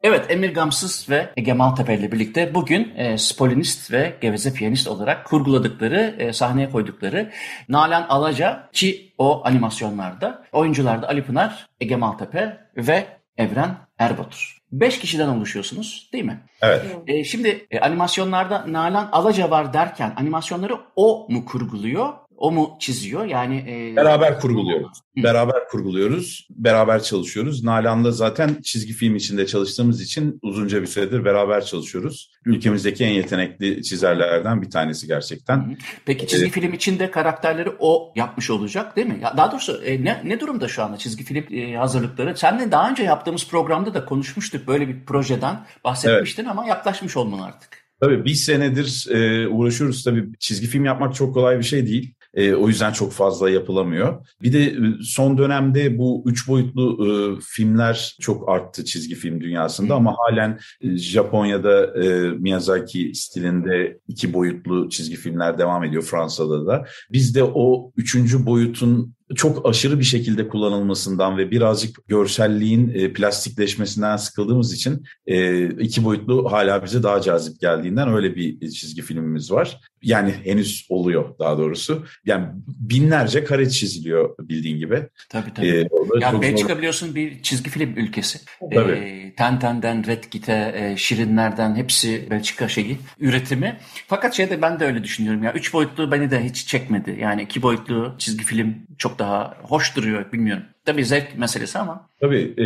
Evet Emir Gamsız ve Ege Maltepe ile birlikte bugün e, Spolinist ve Geveze Piyanist olarak kurguladıkları, e, sahneye koydukları Nalan Alaca ki o animasyonlarda, oyuncularda Ali Pınar, Ege Maltepe ve Evren Erbatur. Beş kişiden oluşuyorsunuz değil mi? Evet. E, şimdi e, animasyonlarda Nalan Alaca var derken animasyonları o mu kurguluyor O mu çiziyor? Yani e, beraber kurguluyoruz. Hı. Beraber kurguluyoruz, beraber çalışıyoruz. Nalan'la zaten çizgi film içinde çalıştığımız için uzunca bir süredir beraber çalışıyoruz. Ülkemizdeki en yetenekli çizerlerden bir tanesi gerçekten. Hı. Peki çizgi ee, film içinde karakterleri o yapmış olacak değil mi? Ya daha doğrusu e, ne ne durumda şu anda çizgi film e, hazırlıkları? Seninle daha önce yaptığımız programda da konuşmuştuk böyle bir projeden bahsetmiştin evet. ama yaklaşmış olman artık. Tabii bir senedir e, uğraşıyoruz tabii çizgi film yapmak çok kolay bir şey değil. E, o yüzden çok fazla yapılamıyor. Bir de e, son dönemde bu üç boyutlu e, filmler çok arttı çizgi film dünyasında ama halen e, Japonya'da e, Miyazaki stilinde iki boyutlu çizgi filmler devam ediyor Fransa'da da. Biz de o üçüncü boyutun çok aşırı bir şekilde kullanılmasından ve birazcık görselliğin e, plastikleşmesinden sıkıldığımız için e, iki boyutlu hala bize daha cazip geldiğinden öyle bir çizgi filmimiz var. Yani henüz oluyor daha doğrusu. Yani binlerce kare çiziliyor bildiğin gibi. Tabii tabii. Ee, yani Belçika zor... biliyorsun bir çizgi film ülkesi. Tabii. Ee, Tenten'den, Red Kit'e, e, Şirinler'den hepsi Belçika şeyi, üretimi. Fakat şeyde ben de öyle düşünüyorum ya. Üç boyutlu beni de hiç çekmedi. Yani iki boyutlu çizgi film çok daha hoş duruyor bilmiyorum. Tabii zevk meselesi ama. Tabii. E,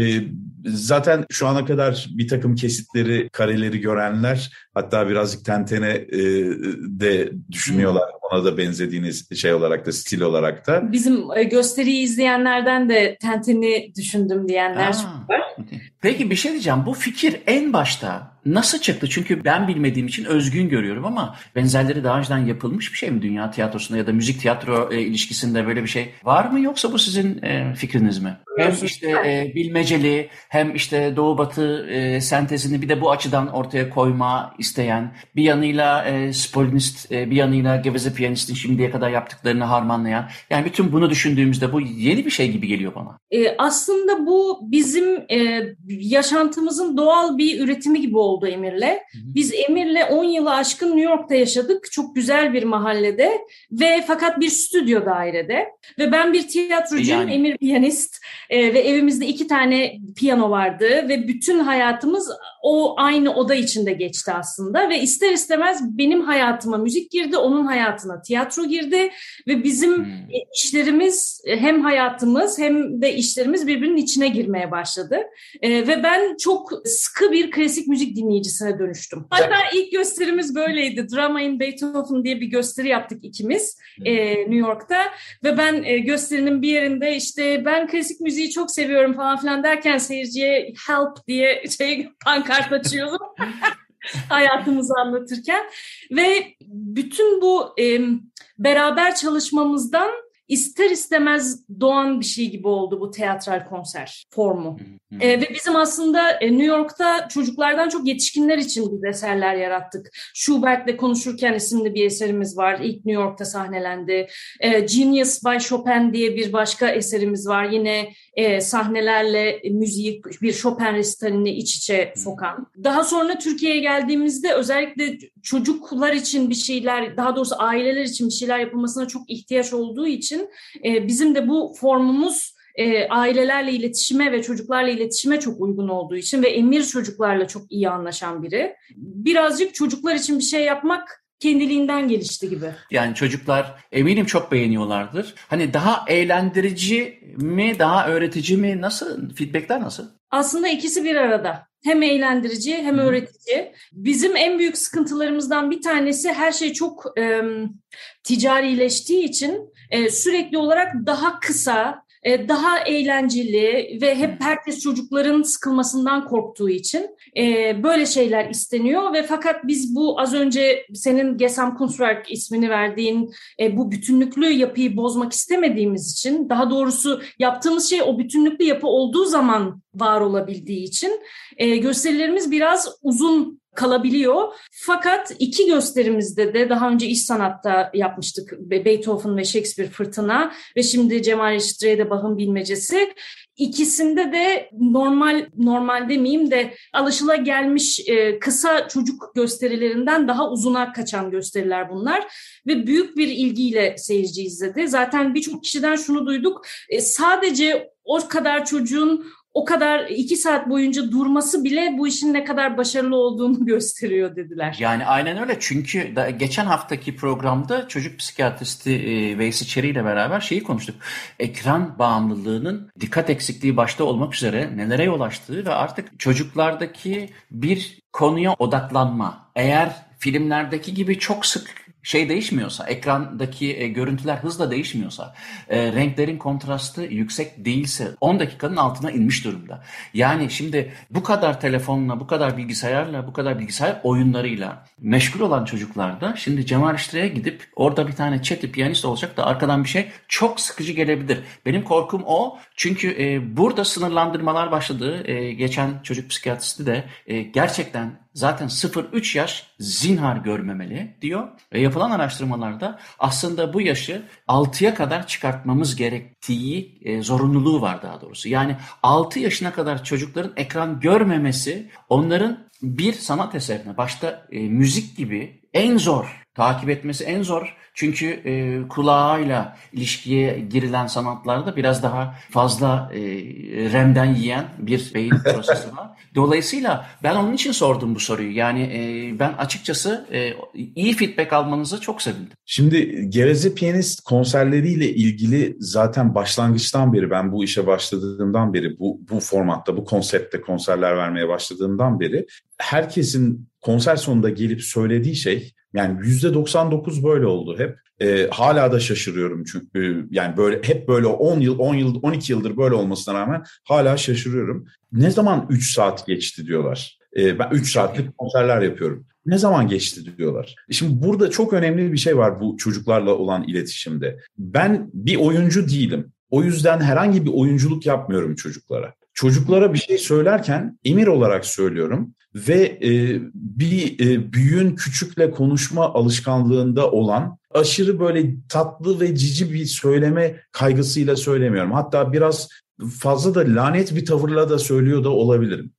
zaten şu ana kadar bir takım kesitleri, kareleri görenler hatta birazcık Tenten'e e, de düşünüyorlar. Hmm. Ona da benzediğiniz şey olarak da, stil olarak da. Bizim e, gösteriyi izleyenlerden de Tenten'i düşündüm diyenler Aa, var. Peki bir şey diyeceğim. Bu fikir en başta Nasıl çıktı? Çünkü ben bilmediğim için özgün görüyorum ama benzerleri daha önceden yapılmış bir şey mi dünya tiyatrosunda ya da müzik tiyatro e, ilişkisinde böyle bir şey var mı yoksa bu sizin e, fikriniz mi? Hem işte e, bilmeceli hem işte doğu batı e, sentezini bir de bu açıdan ortaya koyma isteyen bir yanıyla e, Spolinist e, bir yanıyla Geveze Piyanist'in şimdiye kadar yaptıklarını harmanlayan yani bütün bunu düşündüğümüzde bu yeni bir şey gibi geliyor bana. E, aslında bu bizim e, yaşantımızın doğal bir üretimi gibi oldu Emir'le. Biz Emir'le 10 yılı aşkın New York'ta yaşadık. Çok güzel bir mahallede ve fakat bir stüdyo dairede. Ve ben bir tiyatrocuyum, yani. Emir piyanist. E, ve evimizde iki tane piyano vardı ve bütün hayatımız o aynı oda içinde geçti aslında ve ister istemez benim hayatıma müzik girdi, onun hayatına tiyatro girdi ve bizim hmm. işlerimiz hem hayatımız hem de işlerimiz birbirinin içine girmeye başladı. E, ve ben çok sıkı bir klasik müzik dinleyicisine dönüştüm. Hatta ilk gösterimiz böyleydi. Drama in Beethoven diye bir gösteri yaptık ikimiz e, New York'ta ve ben e, gösterinin bir yerinde işte ben klasik müziği çok seviyorum falan filan derken seyirciye help diye şey *laughs* pankart açıyordum. *laughs* hayatımızı anlatırken ve bütün bu e, beraber çalışmamızdan ister istemez doğan bir şey gibi oldu bu teatral konser formu. E, ve bizim aslında e, New York'ta çocuklardan çok yetişkinler için biz eserler yarattık. Schubert'le konuşurken isimli bir eserimiz var. İlk New York'ta sahnelendi. E, Genius by Chopin diye bir başka eserimiz var. Yine e, sahnelerle müziği bir Chopin resitalini iç içe sokan. Daha sonra Türkiye'ye geldiğimizde özellikle çocuklar için bir şeyler, daha doğrusu aileler için bir şeyler yapılmasına çok ihtiyaç olduğu için e, bizim de bu formumuz e, ailelerle iletişime ve çocuklarla iletişime çok uygun olduğu için ve Emir çocuklarla çok iyi anlaşan biri. Birazcık çocuklar için bir şey yapmak kendiliğinden gelişti gibi. Yani çocuklar eminim çok beğeniyorlardır. Hani daha eğlendirici mi, daha öğretici mi? Nasıl? Feedbackler nasıl? Aslında ikisi bir arada. Hem eğlendirici hem öğretici. Bizim en büyük sıkıntılarımızdan bir tanesi her şey çok e, ticarileştiği için e, sürekli olarak daha kısa, e, daha eğlenceli ve hep herkes çocukların sıkılmasından korktuğu için e, böyle şeyler isteniyor ve fakat biz bu az önce senin Gesam Kunstwerk ismini verdiğin e, bu bütünlüklü yapıyı bozmak istemediğimiz için daha doğrusu yaptığımız şey o bütünlüklü yapı olduğu zaman var olabildiği için gösterilerimiz biraz uzun kalabiliyor. Fakat iki gösterimizde de daha önce iş sanatta yapmıştık. Beethoven ve Shakespeare Fırtına ve şimdi Cemal Reşit Rey'de Bach'ın Bilmecesi. İkisinde de normal normal demeyeyim de alışıla gelmiş e, kısa çocuk gösterilerinden daha uzuna kaçan gösteriler bunlar ve büyük bir ilgiyle seyirci izledi. Zaten birçok kişiden şunu duyduk. E, sadece o kadar çocuğun o kadar iki saat boyunca durması bile bu işin ne kadar başarılı olduğunu *laughs* gösteriyor dediler. Yani aynen öyle çünkü da, geçen haftaki programda çocuk psikiyatristi e, Veysi Çeri ile beraber şeyi konuştuk. Ekran bağımlılığının dikkat eksikliği başta olmak üzere nelere yol açtığı ve artık çocuklardaki bir konuya odaklanma. Eğer filmlerdeki gibi çok sık şey değişmiyorsa, ekrandaki e, görüntüler hızla değişmiyorsa, e, renklerin kontrastı yüksek değilse 10 dakikanın altına inmiş durumda. Yani şimdi bu kadar telefonla, bu kadar bilgisayarla, bu kadar bilgisayar oyunlarıyla meşgul olan çocuklarda şimdi Cemal İştire'ye gidip orada bir tane chat'i piyanist olacak da arkadan bir şey çok sıkıcı gelebilir. Benim korkum o. Çünkü e, burada sınırlandırmalar başladı. E, geçen çocuk psikiyatristi de e, gerçekten zaten 0-3 yaş zinhar görmemeli diyor. Ve yapılan araştırmalarda aslında bu yaşı 6'ya kadar çıkartmamız gerektiği e, zorunluluğu var daha doğrusu. Yani 6 yaşına kadar çocukların ekran görmemesi onların bir sanat eserine başta e, müzik gibi en zor takip etmesi en zor çünkü e, kulağıyla ilişkiye girilen sanatlarda biraz daha fazla e, REM'den yiyen bir beyin *laughs* prosesi var. Dolayısıyla ben onun için sordum bu soruyu. Yani e, ben açıkçası e, iyi feedback almanızı çok sevindim. Şimdi Gerezi Piyanist konserleriyle ilgili zaten başlangıçtan beri ben bu işe başladığımdan beri bu, bu formatta bu konseptte konserler vermeye başladığımdan beri herkesin konser sonunda gelip söylediği şey yani yüzde 99 böyle oldu hep. E, hala da şaşırıyorum çünkü yani böyle hep böyle 10 yıl, 10 yıl, 12 yıldır böyle olmasına rağmen hala şaşırıyorum. Ne zaman 3 saat geçti diyorlar. E, ben 3 saatlik konserler yapıyorum. Ne zaman geçti diyorlar. Şimdi burada çok önemli bir şey var bu çocuklarla olan iletişimde. Ben bir oyuncu değilim. O yüzden herhangi bir oyunculuk yapmıyorum çocuklara. Çocuklara bir şey söylerken emir olarak söylüyorum ve e, bir e, büyüğün küçükle konuşma alışkanlığında olan aşırı böyle tatlı ve cici bir söyleme kaygısıyla söylemiyorum. Hatta biraz fazla da lanet bir tavırla da söylüyor da olabilirim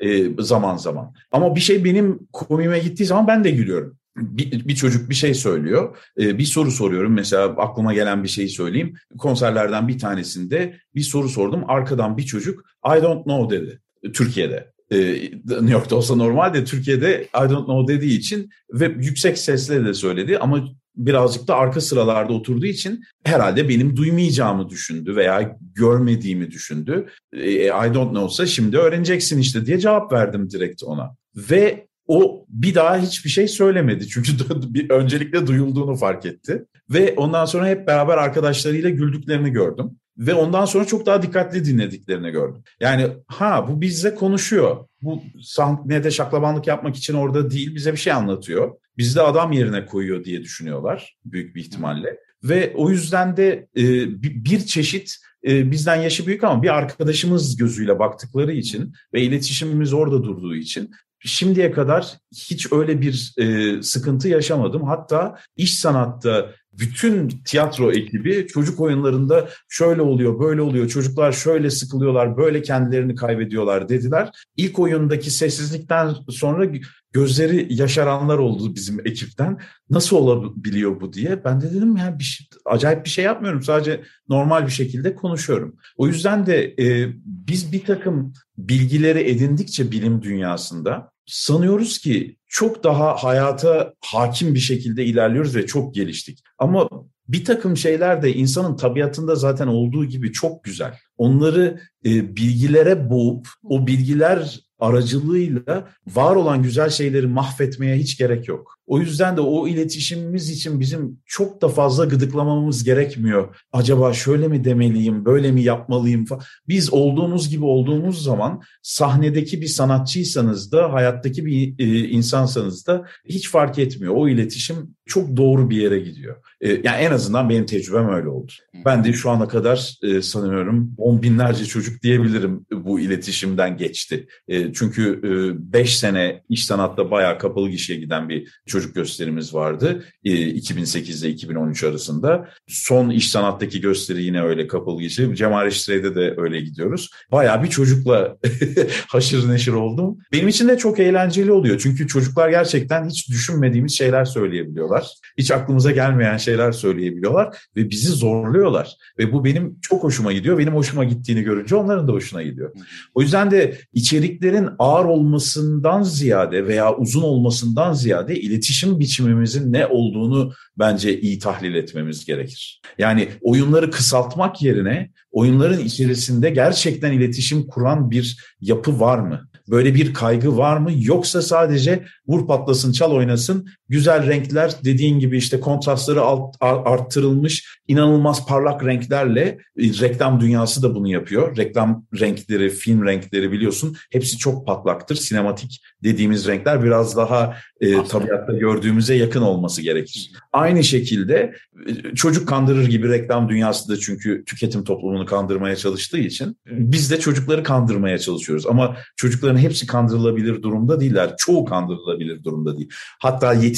e, zaman zaman. Ama bir şey benim komime gittiği zaman ben de gülüyorum. Bir, bir çocuk bir şey söylüyor, e, bir soru soruyorum. Mesela aklıma gelen bir şeyi söyleyeyim. Konserlerden bir tanesinde bir soru sordum. Arkadan bir çocuk I don't know dedi Türkiye'de. E, New York'ta olsa normal de Türkiye'de I don't know dediği için ve yüksek sesle de söyledi ama birazcık da arka sıralarda oturduğu için herhalde benim duymayacağımı düşündü veya görmediğimi düşündü. E, I don't know'sa şimdi öğreneceksin işte diye cevap verdim direkt ona. Ve o bir daha hiçbir şey söylemedi. Çünkü *laughs* bir öncelikle duyulduğunu fark etti. Ve ondan sonra hep beraber arkadaşlarıyla güldüklerini gördüm. Ve ondan sonra çok daha dikkatli dinlediklerini gördüm. Yani ha bu bizle konuşuyor. Bu sahnede şaklabanlık yapmak için orada değil bize bir şey anlatıyor. Bizi de adam yerine koyuyor diye düşünüyorlar büyük bir ihtimalle. Ve o yüzden de e, bir çeşit e, bizden yaşı büyük ama bir arkadaşımız gözüyle baktıkları için ve iletişimimiz orada durduğu için şimdiye kadar hiç öyle bir e, sıkıntı yaşamadım. Hatta iş sanatta bütün tiyatro ekibi çocuk oyunlarında şöyle oluyor, böyle oluyor, çocuklar şöyle sıkılıyorlar, böyle kendilerini kaybediyorlar dediler. İlk oyundaki sessizlikten sonra gözleri yaşaranlar oldu bizim ekipten. Nasıl olabiliyor bu diye. Ben de dedim ya bir şey, acayip bir şey yapmıyorum. Sadece normal bir şekilde konuşuyorum. O yüzden de e, biz bir takım bilgileri edindikçe bilim dünyasında sanıyoruz ki çok daha hayata hakim bir şekilde ilerliyoruz ve çok geliştik. Ama bir takım şeyler de insanın tabiatında zaten olduğu gibi çok güzel. Onları e, bilgilere boğup o bilgiler aracılığıyla var olan güzel şeyleri mahvetmeye hiç gerek yok. O yüzden de o iletişimimiz için bizim çok da fazla gıdıklamamız gerekmiyor. Acaba şöyle mi demeliyim, böyle mi yapmalıyım falan. Biz olduğumuz gibi olduğumuz zaman sahnedeki bir sanatçıysanız da hayattaki bir e, insansanız da hiç fark etmiyor. O iletişim çok doğru bir yere gidiyor. E, yani en azından benim tecrübem öyle oldu. Ben de şu ana kadar e, sanıyorum on binlerce çocuk diyebilirim bu iletişimden geçti. E, çünkü 5 e, sene iş sanatta bayağı kapalı gişeye giden bir çocuk çocuk gösterimiz vardı. E, 2008 ile 2013 arasında. Son iş sanattaki gösteri yine öyle kapalı geçti. Cemal Reşitre'de de öyle gidiyoruz. Bayağı bir çocukla *laughs* haşır neşir oldum. Benim için de çok eğlenceli oluyor. Çünkü çocuklar gerçekten hiç düşünmediğimiz şeyler söyleyebiliyorlar. Hiç aklımıza gelmeyen şeyler söyleyebiliyorlar ve bizi zorluyorlar. Ve bu benim çok hoşuma gidiyor. Benim hoşuma gittiğini görünce onların da hoşuna gidiyor. O yüzden de içeriklerin ağır olmasından ziyade veya uzun olmasından ziyade iletişim biçimimizin ne olduğunu bence iyi tahlil etmemiz gerekir. Yani oyunları kısaltmak yerine oyunların içerisinde gerçekten iletişim kuran bir yapı var mı? Böyle bir kaygı var mı? Yoksa sadece vur patlasın çal oynasın güzel renkler dediğin gibi işte kontrastları alt, arttırılmış inanılmaz parlak renklerle e, reklam dünyası da bunu yapıyor. Reklam renkleri, film renkleri biliyorsun hepsi çok patlaktır. Sinematik dediğimiz renkler biraz daha e, tabiatta gördüğümüze yakın olması gerekir. Aynı şekilde e, çocuk kandırır gibi reklam dünyası da çünkü tüketim toplumunu kandırmaya çalıştığı için biz de çocukları kandırmaya çalışıyoruz. Ama çocukların hepsi kandırılabilir durumda değiller. Çoğu kandırılabilir durumda değil. Hatta yetişkinler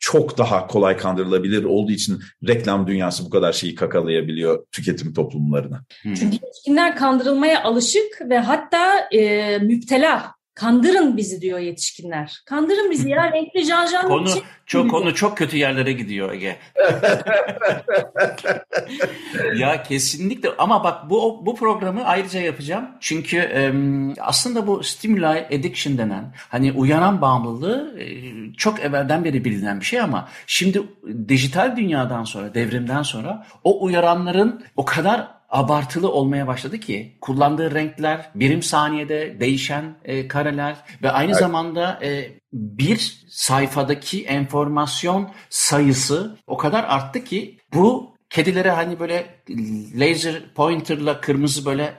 çok daha kolay kandırılabilir olduğu için reklam dünyası bu kadar şeyi kakalayabiliyor tüketim toplumlarına. Çünkü yetişkinler kandırılmaya alışık ve hatta e, müptela Kandırın bizi diyor yetişkinler. Kandırın bizi ya *laughs* renkli janjan. Konu çok konu çok kötü yerlere gidiyor Ege. *laughs* ya kesinlikle ama bak bu bu programı ayrıca yapacağım. Çünkü e, aslında bu stimuli addiction denen hani uyanan bağımlılığı e, çok evvelden beri bilinen bir şey ama şimdi dijital dünyadan sonra devrimden sonra o uyaranların o kadar abartılı olmaya başladı ki kullandığı renkler birim saniyede değişen e, kareler ve aynı evet. zamanda e, bir sayfadaki enformasyon sayısı o kadar arttı ki bu kedilere hani böyle laser pointerla kırmızı böyle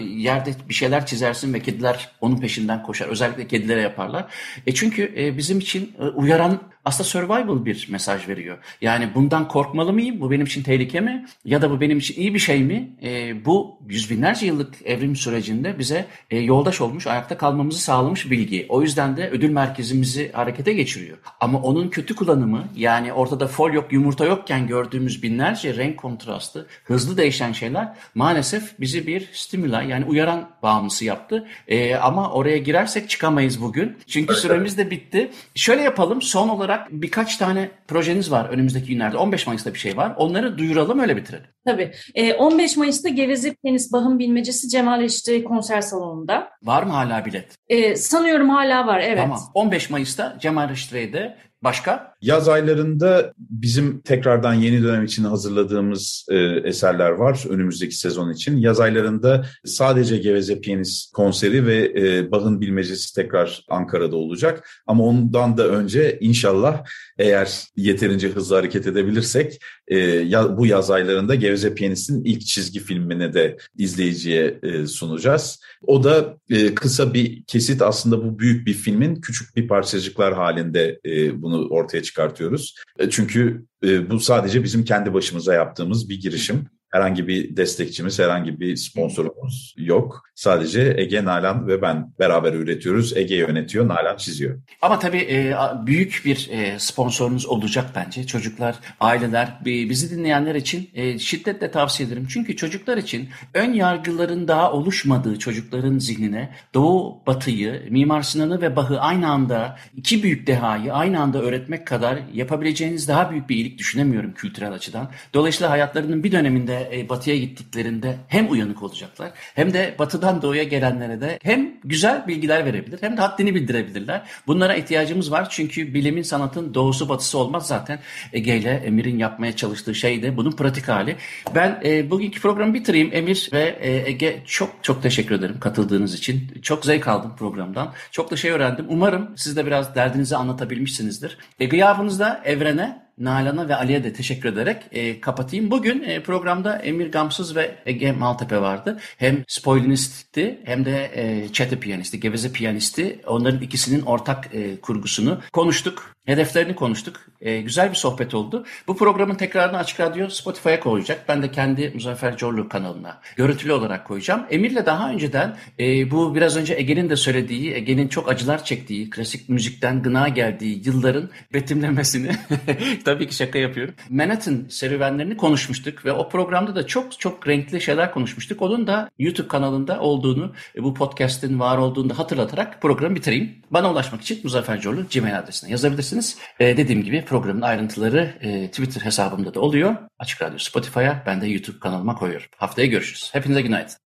yerde bir şeyler çizersin ve kediler onun peşinden koşar. Özellikle kedilere yaparlar. E çünkü e, bizim için e, uyaran aslında survival bir mesaj veriyor. Yani bundan korkmalı mıyım? Bu benim için tehlike mi? Ya da bu benim için iyi bir şey mi? E, bu yüz binlerce yıllık evrim sürecinde bize e, yoldaş olmuş, ayakta kalmamızı sağlamış bilgi. O yüzden de ödül merkezimizi harekete geçiriyor. Ama onun kötü kullanımı yani ortada fol yok, yumurta yokken gördüğümüz binlerce renk kontrastı, hızlı değişen şeyler maalesef bizi bir stimüla yani uyaran bağımlısı yaptı. E, ama oraya girersek çıkamayız bugün. Çünkü süremiz de bitti. Şöyle yapalım son olarak olarak birkaç tane projeniz var önümüzdeki günlerde. 15 Mayıs'ta bir şey var. Onları duyuralım öyle bitirelim. Tabii. E, 15 Mayıs'ta Geveze Penis Bahım Bilmecesi Cemal Eşitri konser salonunda. Var mı hala bilet? E, sanıyorum hala var evet. Tamam. 15 Mayıs'ta Cemal Eşitre'de Başka? Yaz aylarında bizim tekrardan yeni dönem için hazırladığımız e, eserler var önümüzdeki sezon için. Yaz aylarında sadece Geveze Piyanist konseri ve e, Bach'ın Bilmecesi tekrar Ankara'da olacak. Ama ondan da önce inşallah eğer yeterince hızlı hareket edebilirsek e, ya, bu yaz aylarında Geveze Piyanist'in ilk çizgi filmini de izleyiciye e, sunacağız. O da e, kısa bir kesit aslında bu büyük bir filmin küçük bir parçacıklar halinde e, bunu ortaya çıkartıyoruz. E, çünkü e, bu sadece bizim kendi başımıza yaptığımız bir girişim. Herhangi bir destekçimiz, herhangi bir sponsorumuz yok. Sadece Ege, Nalan ve ben beraber üretiyoruz. Ege yönetiyor, Nalan çiziyor. Ama tabii e, büyük bir e, sponsorunuz olacak bence. Çocuklar, aileler, bizi dinleyenler için e, şiddetle tavsiye ederim. Çünkü çocuklar için ön yargıların daha oluşmadığı çocukların zihnine Doğu, Batı'yı, Mimar Sinan'ı ve Bah'ı aynı anda iki büyük dehayı aynı anda öğretmek kadar yapabileceğiniz daha büyük bir iyilik düşünemiyorum kültürel açıdan. Dolayısıyla hayatlarının bir döneminde e, batıya gittiklerinde hem uyanık olacaklar hem de batıdan doğuya gelenlere de hem güzel bilgiler verebilir hem de haddini bildirebilirler. Bunlara ihtiyacımız var çünkü bilimin sanatın doğusu batısı olmaz zaten. Ege ile Emir'in yapmaya çalıştığı şey de bunun pratik hali. Ben e, bugünkü programı bitireyim. Emir ve e, Ege çok çok teşekkür ederim katıldığınız için. Çok zevk aldım programdan. Çok da şey öğrendim. Umarım siz de biraz derdinizi anlatabilmişsinizdir. E, gıyabınızda evrene Nalan'a ve Ali'ye de teşekkür ederek e, kapatayım. Bugün e, programda Emir Gamsız ve Ege Maltepe vardı. Hem spoilinistti hem de e, çete piyanisti, geveze piyanisti. Onların ikisinin ortak e, kurgusunu konuştuk. Hedeflerini konuştuk. E, güzel bir sohbet oldu. Bu programın tekrarını Açık Radyo Spotify'a koyacak. Ben de kendi Muzaffer Corlu kanalına görüntülü olarak koyacağım. Emir'le daha önceden e, bu biraz önce Ege'nin de söylediği, Ege'nin çok acılar çektiği, klasik müzikten gına geldiği yılların betimlemesini *laughs* tabii ki şaka yapıyorum. Manhattan serüvenlerini konuşmuştuk ve o programda da çok çok renkli şeyler konuşmuştuk. Onun da YouTube kanalında olduğunu, e, bu podcast'in var olduğunu da hatırlatarak programı bitireyim. Bana ulaşmak için Muzaffer Corlu Gmail adresine yazabilirsiniz. E, dediğim gibi programın ayrıntıları e, Twitter hesabımda da oluyor. Açık Radyo Spotify'a, ben de YouTube kanalıma koyuyorum. Haftaya görüşürüz. Hepinize günaydın.